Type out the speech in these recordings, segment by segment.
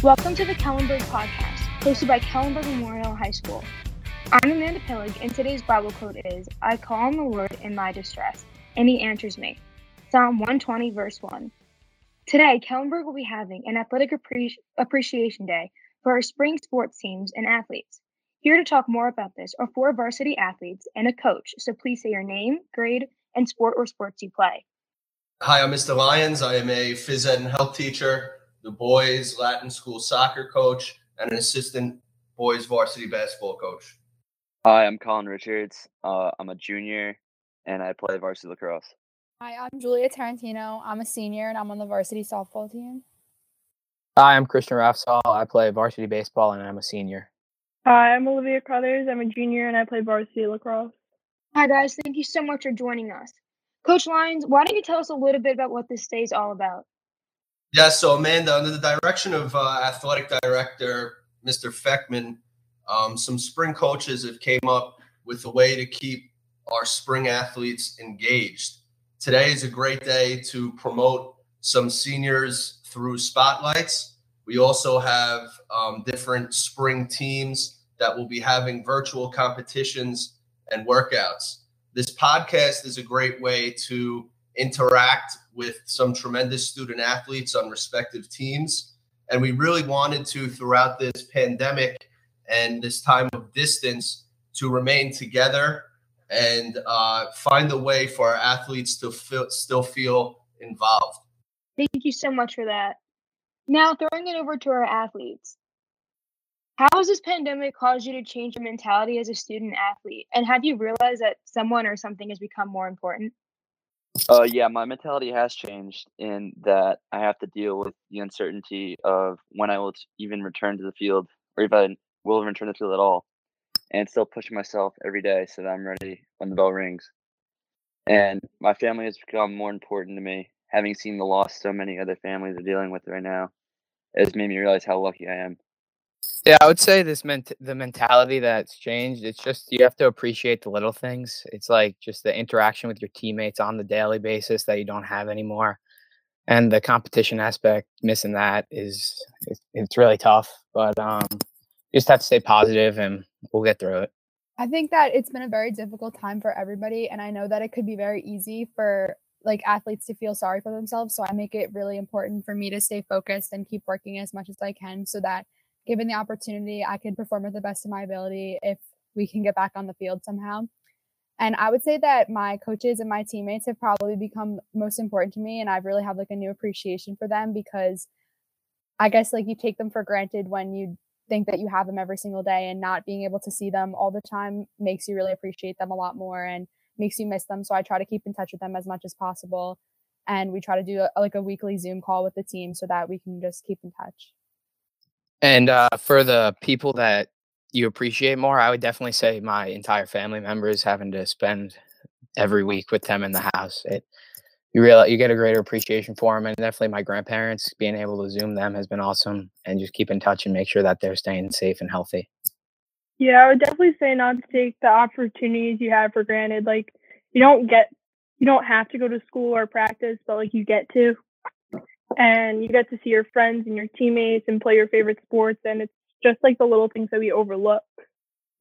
Welcome to the Kellenberg Podcast, hosted by Kellenberg Memorial High School. I'm Amanda Pillig, and today's Bible quote is I call on the Lord in my distress, and he answers me. Psalm 120, verse 1. Today, Kellenberg will be having an athletic Appre- appreciation day for our spring sports teams and athletes. Here to talk more about this are four varsity athletes and a coach, so please say your name, grade, and sport or sports you play. Hi, I'm Mr. Lyons. I am a phys ed and health teacher, the boys Latin school soccer coach, and an assistant boys varsity basketball coach. Hi, I'm Colin Richards. Uh, I'm a junior and I play varsity lacrosse. Hi, I'm Julia Tarantino. I'm a senior and I'm on the varsity softball team. Hi, I'm Kristian Rafsol. I play varsity baseball and I'm a senior. Hi, I'm Olivia Cruthers. I'm a junior and I play varsity lacrosse. Hi, guys. Thank you so much for joining us. Coach Lyons, why don't you tell us a little bit about what this day is all about? Yeah, so Amanda, under the direction of uh, athletic director Mr. Feckman, um, some spring coaches have came up with a way to keep our spring athletes engaged. Today is a great day to promote some seniors through spotlights. We also have um, different spring teams that will be having virtual competitions and workouts. This podcast is a great way to interact with some tremendous student athletes on respective teams. And we really wanted to, throughout this pandemic and this time of distance, to remain together and uh, find a way for our athletes to feel, still feel involved. Thank you so much for that. Now, throwing it over to our athletes. How has this pandemic caused you to change your mentality as a student athlete? And have you realized that someone or something has become more important? Uh, yeah, my mentality has changed in that I have to deal with the uncertainty of when I will even return to the field or if I will return to the field at all and still pushing myself every day so that I'm ready when the bell rings. And my family has become more important to me. Having seen the loss so many other families are dealing with right now has made me realize how lucky I am. Yeah, I would say this meant the mentality that's changed. It's just you have to appreciate the little things. It's like just the interaction with your teammates on the daily basis that you don't have anymore, and the competition aspect. Missing that is it's, really tough. But um, you just have to stay positive, and we'll get through it. I think that it's been a very difficult time for everybody, and I know that it could be very easy for like athletes to feel sorry for themselves. So I make it really important for me to stay focused and keep working as much as I can so that given the opportunity, I can perform at the best of my ability if we can get back on the field somehow. And I would say that my coaches and my teammates have probably become most important to me. And I've really had like a new appreciation for them because I guess like you take them for granted when you think that you have them every single day and not being able to see them all the time makes you really appreciate them a lot more and makes you miss them. So I try to keep in touch with them as much as possible. And we try to do a, like a weekly Zoom call with the team so that we can just keep in touch. And uh, for the people that you appreciate more, I would definitely say my entire family members having to spend every week with them in the house. It you realize you get a greater appreciation for them, and definitely my grandparents being able to zoom them has been awesome, and just keep in touch and make sure that they're staying safe and healthy. Yeah, I would definitely say not to take the opportunities you have for granted. Like you don't get, you don't have to go to school or practice, but like you get to and you get to see your friends and your teammates and play your favorite sports and it's just like the little things that we overlook.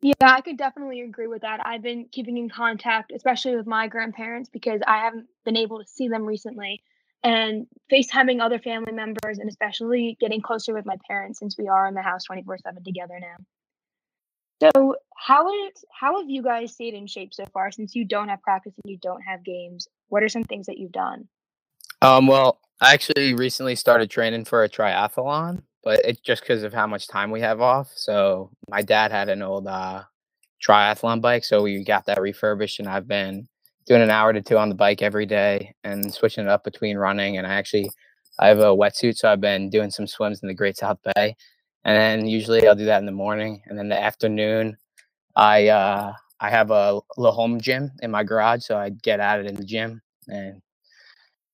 Yeah i could definitely agree with that. I've been keeping in contact especially with my grandparents because i haven't been able to see them recently and facetiming other family members and especially getting closer with my parents since we are in the house 24 7 together now. So how is how have you guys stayed in shape so far since you don't have practice and you don't have games? What are some things that you've done? Um, well, I actually recently started training for a triathlon, but it's just because of how much time we have off. So my dad had an old uh, triathlon bike, so we got that refurbished, and I've been doing an hour to two on the bike every day and switching it up between running. And I actually I have a wetsuit, so I've been doing some swims in the Great South Bay, and then usually I'll do that in the morning, and then the afternoon I uh, I have a little home gym in my garage, so I get at it in the gym and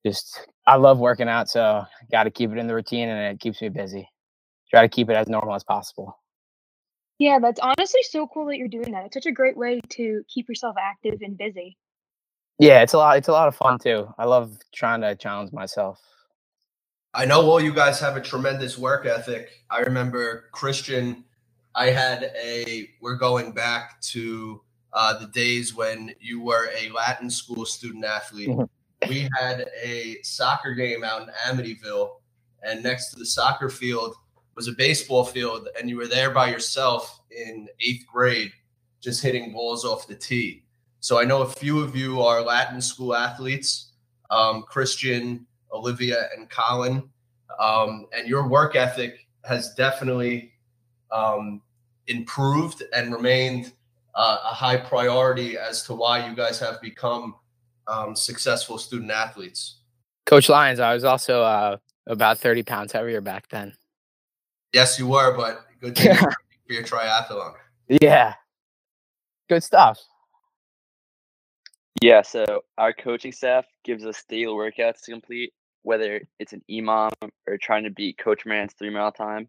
just I love working out, so got to keep it in the routine, and it keeps me busy. Try to keep it as normal as possible. Yeah, that's honestly so cool that you're doing that. It's such a great way to keep yourself active and busy. Yeah, it's a lot. It's a lot of fun too. I love trying to challenge myself. I know all you guys have a tremendous work ethic. I remember Kristian. I had a. We're going back to uh, the days when you were a Latin school student athlete. We had a soccer game out in Amityville, and next to the soccer field was a baseball field, and you were there by yourself in eighth grade, just hitting balls off the tee. So I know a few of you are Latin school athletes, um, Kristian, Olivia, and Colin, um, and your work ethic has definitely um, improved and remained uh, a high priority as to why you guys have become um, successful student athletes. Coach Lyons, I was also uh, about 30 pounds heavier back then. Yes, you were, but good thing for your triathlon. Yeah. Good stuff. Yeah, so our coaching staff gives us daily workouts to complete, whether it's an EMOM or trying to beat Coach Man's three mile time.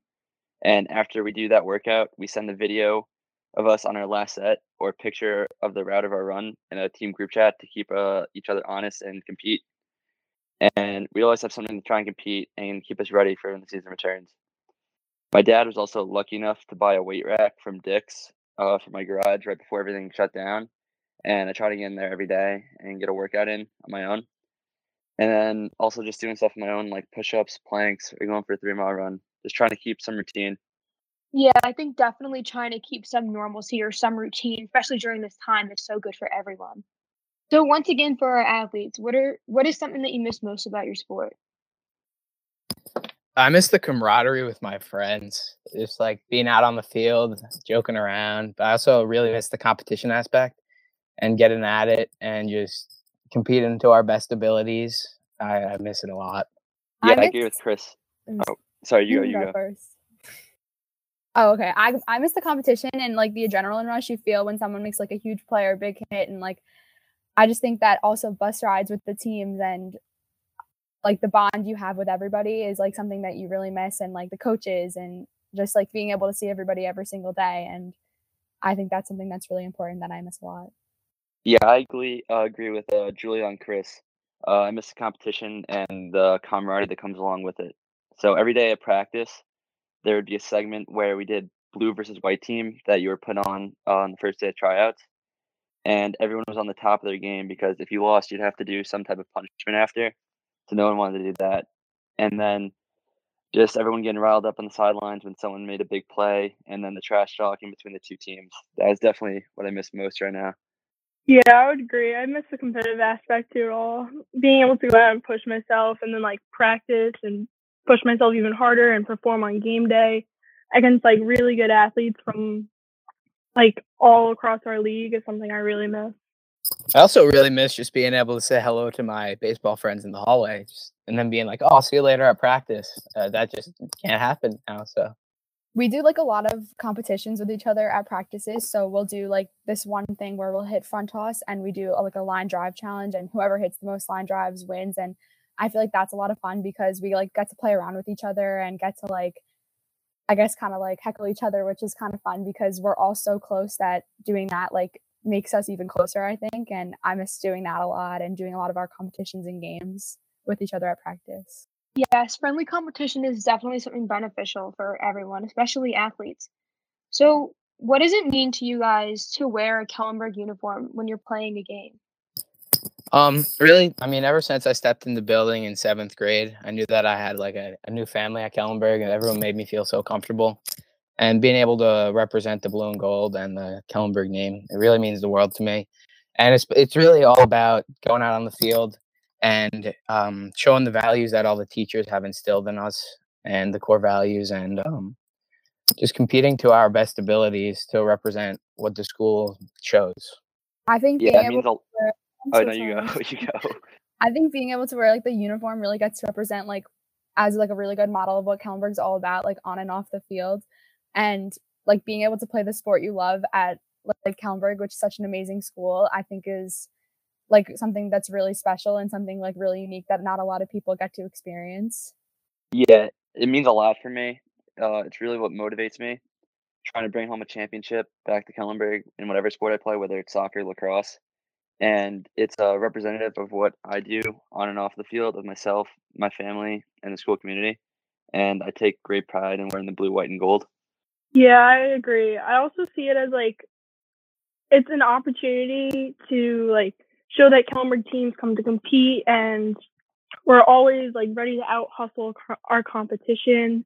And after we do that workout, we send the video of us on our last set or picture of the route of our run in a team group chat to keep uh, each other honest and compete. And we always have something to try and compete and keep us ready for when the season returns. My dad was also lucky enough to buy a weight rack from Dick's uh, for my garage right before everything shut down and I try to get in there every day and get a workout in on my own. And then also just doing stuff on my own, like push ups, planks, or going for a three mile run. Just trying to keep some routine. Yeah, I think definitely trying to keep some normalcy or some routine, especially during this time, is so good for everyone. So once again, for our athletes, what are what is something that you miss most about your sport? I miss the camaraderie with my friends, just like being out on the field, joking around. But I also really miss the competition aspect and getting at it and just competing to our best abilities. I, I miss it a lot. Yeah, I, miss- agree with Chris. Mm, Oh, sorry, you go, you go. first. Oh, okay. I I miss the competition and like the adrenaline rush you feel when someone makes like a huge play or big hit and like I just think that also bus rides with the teams and like the bond you have with everybody is like something that you really miss and like the coaches and just like being able to see everybody every single day and I think that's something that's really important that I miss a lot. Yeah, I agree. Uh, agree with uh, Julia and Chris. Uh, I miss the competition and the camaraderie that comes along with it. So every day at practice, there would be a segment where we did blue versus white team that you were put on on the first day of tryouts, and everyone was on the top of their game because if you lost, you'd have to do some type of punishment after. So no one wanted to do that, and then just everyone getting riled up on the sidelines when someone made a big play, and then the trash talking between the two teams. That is definitely what I miss most right now. Yeah, I would agree. I miss the competitive aspect to it all. Being able to go out and push myself and then like practice and push myself even harder and perform on game day against like really good athletes from like all across our league is something I really miss. I also really miss just being able to say hello to my baseball friends in the hallway, just, and then being like, "Oh, I'll see you later at practice." Uh, that just can't happen now. So we do like a lot of competitions with each other at practices. So we'll do like this one thing where we'll hit front toss and we do a, like a line drive challenge, and whoever hits the most line drives wins. And I feel like that's a lot of fun because we like get to play around with each other and get to like, I guess, kind of like heckle each other, which is kind of fun because we're all so close that doing that like makes us even closer, I think. And I miss doing that a lot and doing a lot of our competitions and games with each other at practice. Yes, friendly competition is definitely something beneficial for everyone, especially athletes. So, what does it mean to you guys to wear a Kellenberg uniform when you're playing a game? Um, really, I mean, ever since I stepped in the building in seventh grade, I knew that I had like a, a new family at Kellenberg, and everyone made me feel so comfortable. And being able to represent the blue and gold and the Kellenberg name, it really means the world to me. And it's it's really all about going out on the field and um, showing the values that all the teachers have instilled in us, and the core values, and um, just competing to our best abilities to represent what the school shows. I think Yeah, being that able means to a. Oh no, you go, you go. I think being able to wear like the uniform really gets to represent like as like a really good model of what Kellenberg's all about, like on and off the field, and like being able to play the sport you love at like Kellenberg, which is such an amazing school, I think is like something that's really special and something like really unique that not a lot of people get to experience. Yeah, it means a lot for me. Uh, it's really what motivates me. Trying to bring home a championship back to Kellenberg in whatever sport I play, whether it's soccer, lacrosse. And it's a representative of what I do on and off the field of myself, my family, and the school community. And I take great pride in wearing the blue, white, and gold. Yeah, I agree. I also see it as like it's an opportunity to like show that Kellenberg teams come to compete and we're always like ready to out hustle our competition.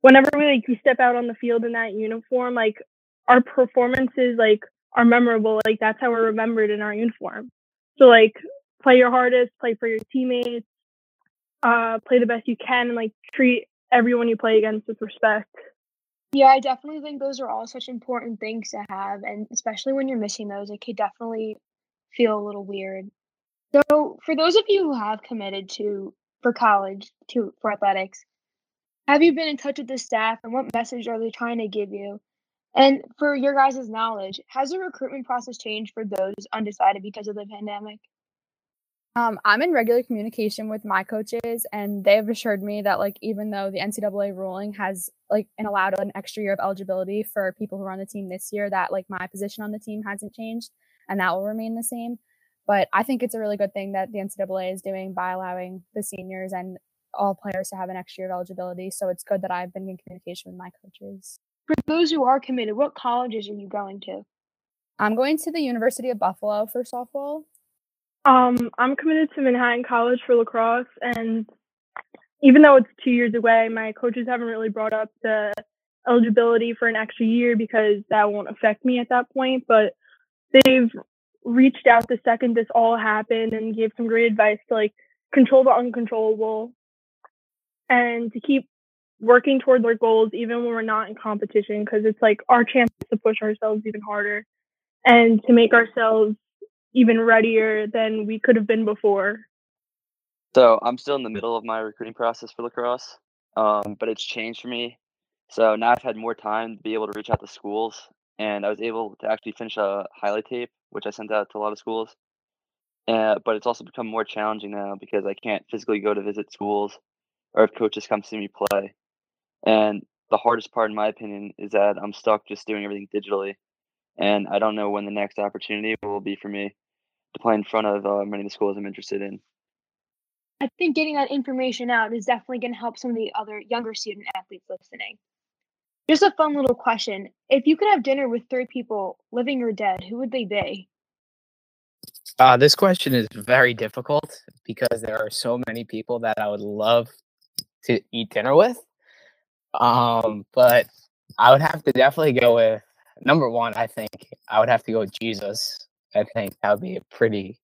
Whenever we like we step out on the field in that uniform, like our performances like are memorable. Like that's how we're remembered in our uniform. So like play your hardest, play for your teammates, uh, play the best you can, and like treat everyone you play against with respect. Yeah, I definitely think those are all such important things to have, and especially when you're missing those, it could definitely feel a little weird. So, for those of you who have committed to for college to for athletics, have you been in touch with the staff, and what message are they trying to give you? And for your guys' knowledge, has the recruitment process changed for those undecided because of the pandemic? Um, I'm in regular communication with my coaches, and they have assured me that, like, even though the NCAA ruling has like and allowed an extra year of eligibility for people who are on the team this year, that like my position on the team hasn't changed, and that will remain the same. But I think it's a really good thing that the NCAA is doing by allowing the seniors and all players to have an extra year of eligibility. So it's good that I've been in communication with my coaches. For those who are committed, what colleges are you going to? I'm going to the University of Buffalo for softball. Um, I'm committed to Manhattan College for lacrosse, and even though it's two years away, my coaches haven't really brought up the eligibility for an extra year because that won't affect me at that point. But they've reached out the second this all happened and gave some great advice to like control the uncontrollable and to keep working towards our goals even when we're not in competition because it's like our chance to push ourselves even harder and to make ourselves even readier than we could have been before. So I'm still in the middle of my recruiting process for lacrosse, um, but it's changed for me. So now I've had more time to be able to reach out to schools, and I was able to actually finish a highlight tape, which I sent out to a lot of schools. Uh, but it's also become more challenging now because I can't physically go to visit schools or if coaches come see me play. And the hardest part, in my opinion, is that I'm stuck just doing everything digitally. And I don't know when the next opportunity will be for me to play in front of uh, many of the schools I'm interested in. I think getting that information out is definitely going to help some of the other younger student athletes listening. Just a fun little question. If you could have dinner with three people, living or dead, who would they be? Uh, this question is very difficult because there are so many people that I would love to eat dinner with. Um, but I would have to definitely go with number one. I think I would have to go with Jesus. I think that would be a pretty,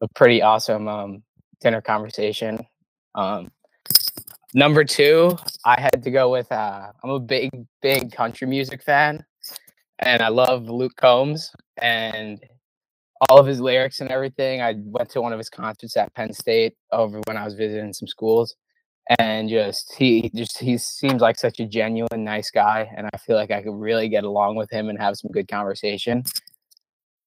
a pretty awesome um, dinner conversation. Um, number two, I had to go with. Uh, I'm a big, big country music fan, and I love Luke Combs and all of his lyrics and everything. I went to one of his concerts at Penn State over when I was visiting some schools, and just he just he seems like such a genuine nice guy and i feel like i could really get along with him and have some good conversation.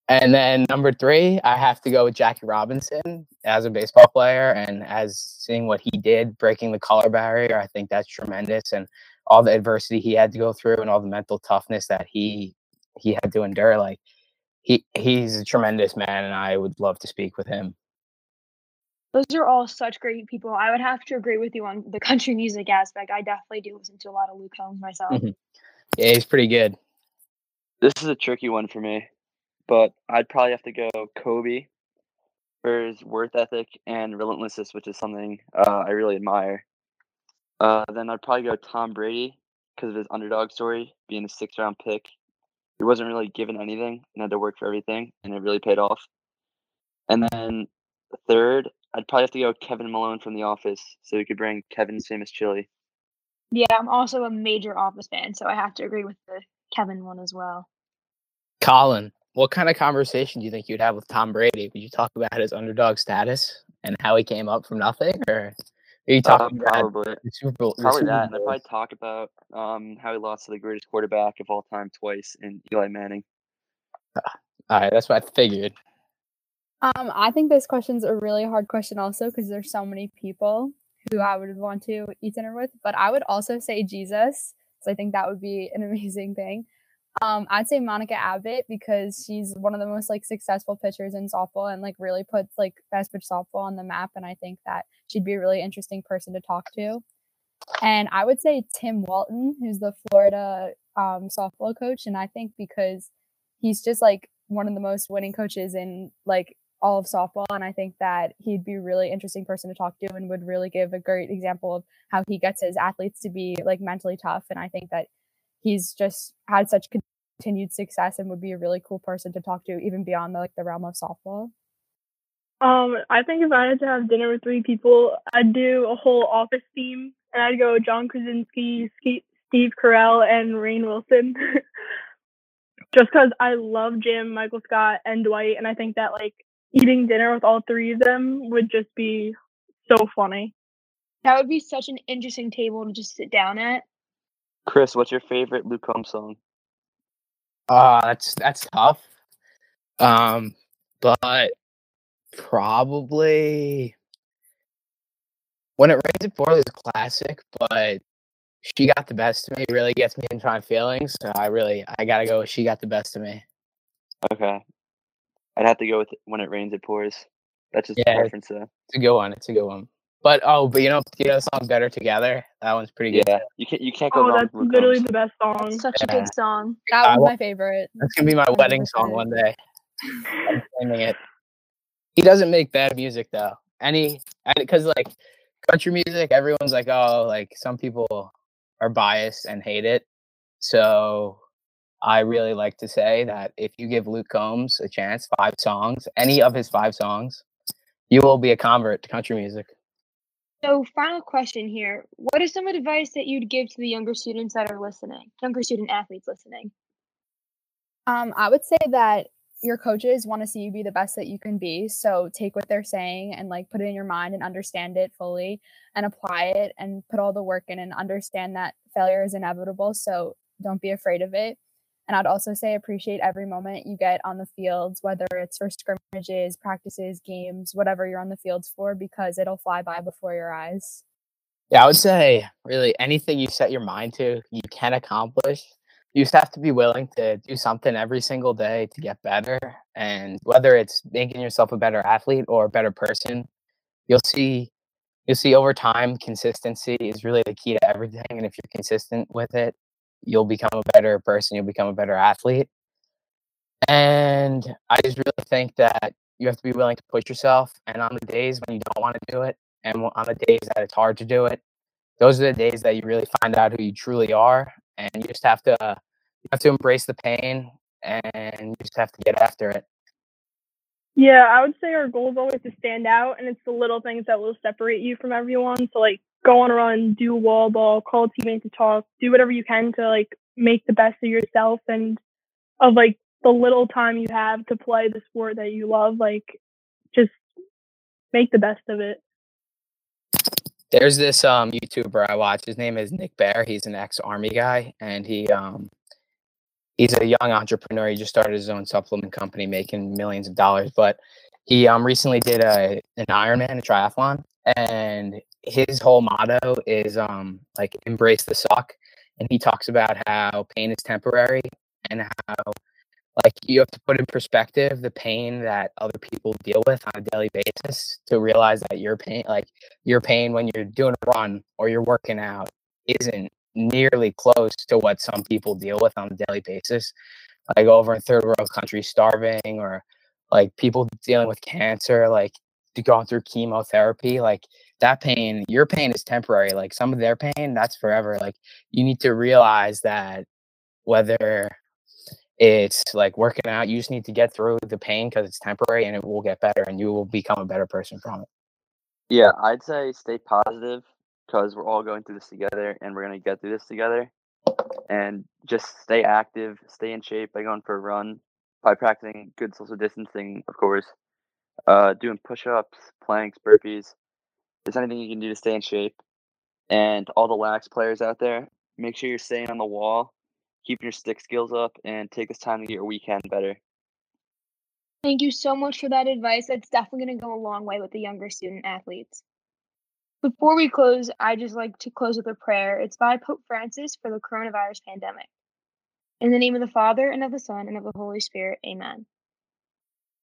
And then number three i have to go with jackie robinson as a baseball player and as seeing what he did breaking the color barrier i think that's tremendous and all the adversity he had to go through and all the mental toughness that he he had to endure like he he's a tremendous man and i would love to speak with him those are all such great people. I would have to agree with you on the country music aspect. I definitely do listen to a lot of Luke Combs myself. Mm-hmm. Yeah, he's pretty good. This is a tricky one for me, but I'd probably have to go Kobe for his worth ethic and relentlessness, which is something uh, I really admire. Uh, then I'd probably go Tom Brady because of his underdog story, being a six round pick. He wasn't really given anything and had to work for everything, and it really paid off. And then third, I'd probably have to go Kevin Malone from The Office, so we could bring Kevin's famous chili. Yeah, I'm also a major Office fan, so I have to agree with the Kevin one as well. Colin, what kind of conversation do you think you'd have with Tom Brady? Would you talk about his underdog status and how he came up from nothing, or are you uh, talking uh, probably the Super Bowl? Probably Super that, and I'd probably talk about um, how he lost to the greatest quarterback of all time twice in Eli Manning. Uh, all right, that's what I figured. Um, I think this question's a really hard question also because there's so many people who I would want to eat dinner with. But I would also say Jesus. So I think that would be an amazing thing. Um, I'd say Monica Abbott because she's one of the most like successful pitchers in softball and like really puts like fast pitch softball on the map. And I think that she'd be a really interesting person to talk to. And I would say Tim Walton, who's the Florida um, softball coach. And I think because he's just like one of the most winning coaches in like all of softball. And I think that he'd be a really interesting person to talk to and would really give a great example of how he gets his athletes to be like mentally tough. And I think that he's just had such continued success and would be a really cool person to talk to even beyond the, like the realm of softball. Um, I think if I had to have dinner with three people, I'd do a whole office theme, and I'd go John Krasinski, Steve Carell, and Rainn Wilson. Just because I love Jim, Michael Scott, and Dwight, and I think that like eating dinner with all three of them would just be so funny. That would be such an interesting table to just sit down at. Chris, what's your favorite Luke Combs song? Uh that's that's tough. Um, but probably when it rains it pours is classic, but she got the best of me really gets me into my feelings. So I really I gotta go. She got the best of me. Okay, I'd have to go with when it rains it pours. That's just Yeah, a preference though. It's a good one. It's a good one. But oh, but you know, you know the song "Better Together." That one's pretty good. Yeah, you can't you can't go Oh, wrong that's with literally Combs. the best song. Such a good song. That was wa- my favorite. That's gonna be my wedding song one day. I'm singing it. He doesn't make bad music though. Any because like country music, everyone's like, oh, like some people are biased and hate it. So I really like to say that if you give Luke Combs a chance, five songs, any of his five songs, you will be a convert to country music. So, final question here. What is some advice that you'd give to the younger students that are listening, younger student athletes listening? Um, I would say that your coaches want to see you be the best that you can be. So take what they're saying and like put it in your mind and understand it fully and apply it and put all the work in and understand that failure is inevitable. So don't be afraid of it. And I'd also say appreciate every moment you get on the fields, whether it's for scrimmages, practices, games, whatever you're on the fields for, because it'll fly by before your eyes. Yeah, I would say really anything you set your mind to, you can accomplish. You just have to be willing to do something every single day to get better. And whether it's making yourself a better athlete or a better person, you'll see you'll see over time consistency is really the key to everything. And if you're consistent with it, you'll become a better person, you'll become a better athlete. And I just really think that you have to be willing to push yourself. And on the days when you don't want to do it, and on the days that it's hard to do it, those are the days that you really find out who you truly are. And you just have to uh, you have to embrace the pain, and you just have to get after it. Yeah, I would say our goal is always to stand out, and it's the little things that will separate you from everyone. So, like, go on a run, do wall ball, call a teammate to talk, do whatever you can to like make the best of yourself and of like the little time you have to play the sport that you love. Like, just make the best of it. There's this um YouTuber I watch. His name is Nick Bare. He's an ex-army guy, and he um he's a young entrepreneur. He just started his own supplement company, making millions of dollars. But he um recently did a an Ironman, a triathlon, and his whole motto is um like embrace the suck. And he talks about how pain is temporary and how like you have to put in perspective the pain that other people deal with on a daily basis to realize that your pain like your pain when you're doing a run or you're working out isn't nearly close to what some people deal with on a daily basis like over in third world countries starving or like people dealing with cancer like going through chemotherapy like that pain your pain is temporary like some of their pain that's forever like you need to realize that whether it's like working out you just need to get through the pain because it's temporary and it will get better and you will become a better person from it Yeah, I'd say stay positive because we're all going through this together and we're gonna get through this together. And just stay active, stay in shape by going for a run, by practicing good social distancing, of course. Uh, doing push-ups, planks, burpees. There's anything you can do to stay in shape. And all the lax players out there, make sure you're staying on the wall, keeping your stick skills up, and take this time to get your weekend better. Thank you so much for that advice. That's definitely going to go a long way with the younger student athletes. Before we close, I just like to close with a prayer. It's by Pope Francis for the coronavirus pandemic. In the name of the Father, and of the Son, and of the Holy Spirit. Amen.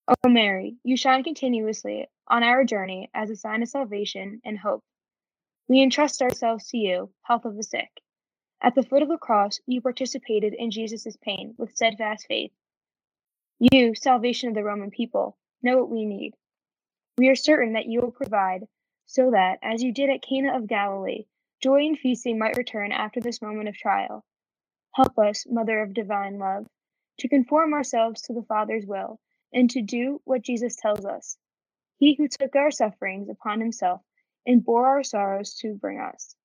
O Mary, you shine continuously on our journey as a sign of salvation and hope. We entrust ourselves to you, health of the sick. At the foot of the cross, you participated in Jesus' pain with steadfast faith. You, salvation of the Roman people, know what we need. We are certain that you will provide so that, as you did at Cana of Galilee, joy and feasting might return after this moment of trial. Help us, Mother of Divine Love, to conform ourselves to the Father's will and to do what Jesus tells us. He who took our sufferings upon himself and bore our sorrows to bring us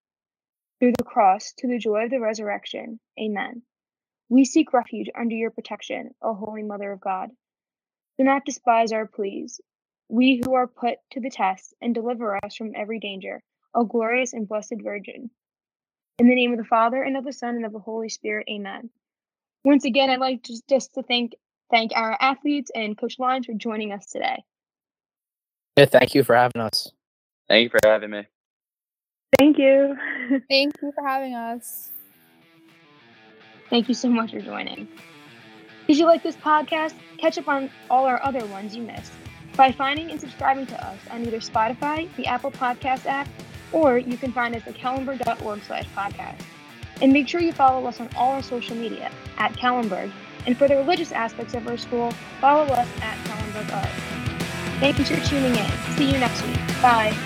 through the cross to the joy of the resurrection. Amen. We seek refuge under your protection, O Holy Mother of God. Do not despise our pleas, we who are put to the test, and deliver us from every danger, O glorious and blessed Virgin. In the name of the Father and of the Son and of the Holy Spirit. Amen. Once again, I'd like to, just to thank thank our athletes and Coach Lyons for joining us today. Yeah, thank you for having us. Thank you for having me. Thank you. Thank you for having us. Thank you so much for joining. Did you like this podcast? Catch up on all our other ones you missed by finding and subscribing to us on either Spotify, the Apple Podcast app, or you can find us at kellenberg.org slash podcast. And make sure you follow us on all our social media at Kellenberg. And for the religious aspects of our school, follow us at Kellenberg Art. Thank you for tuning in. See you next week. Bye.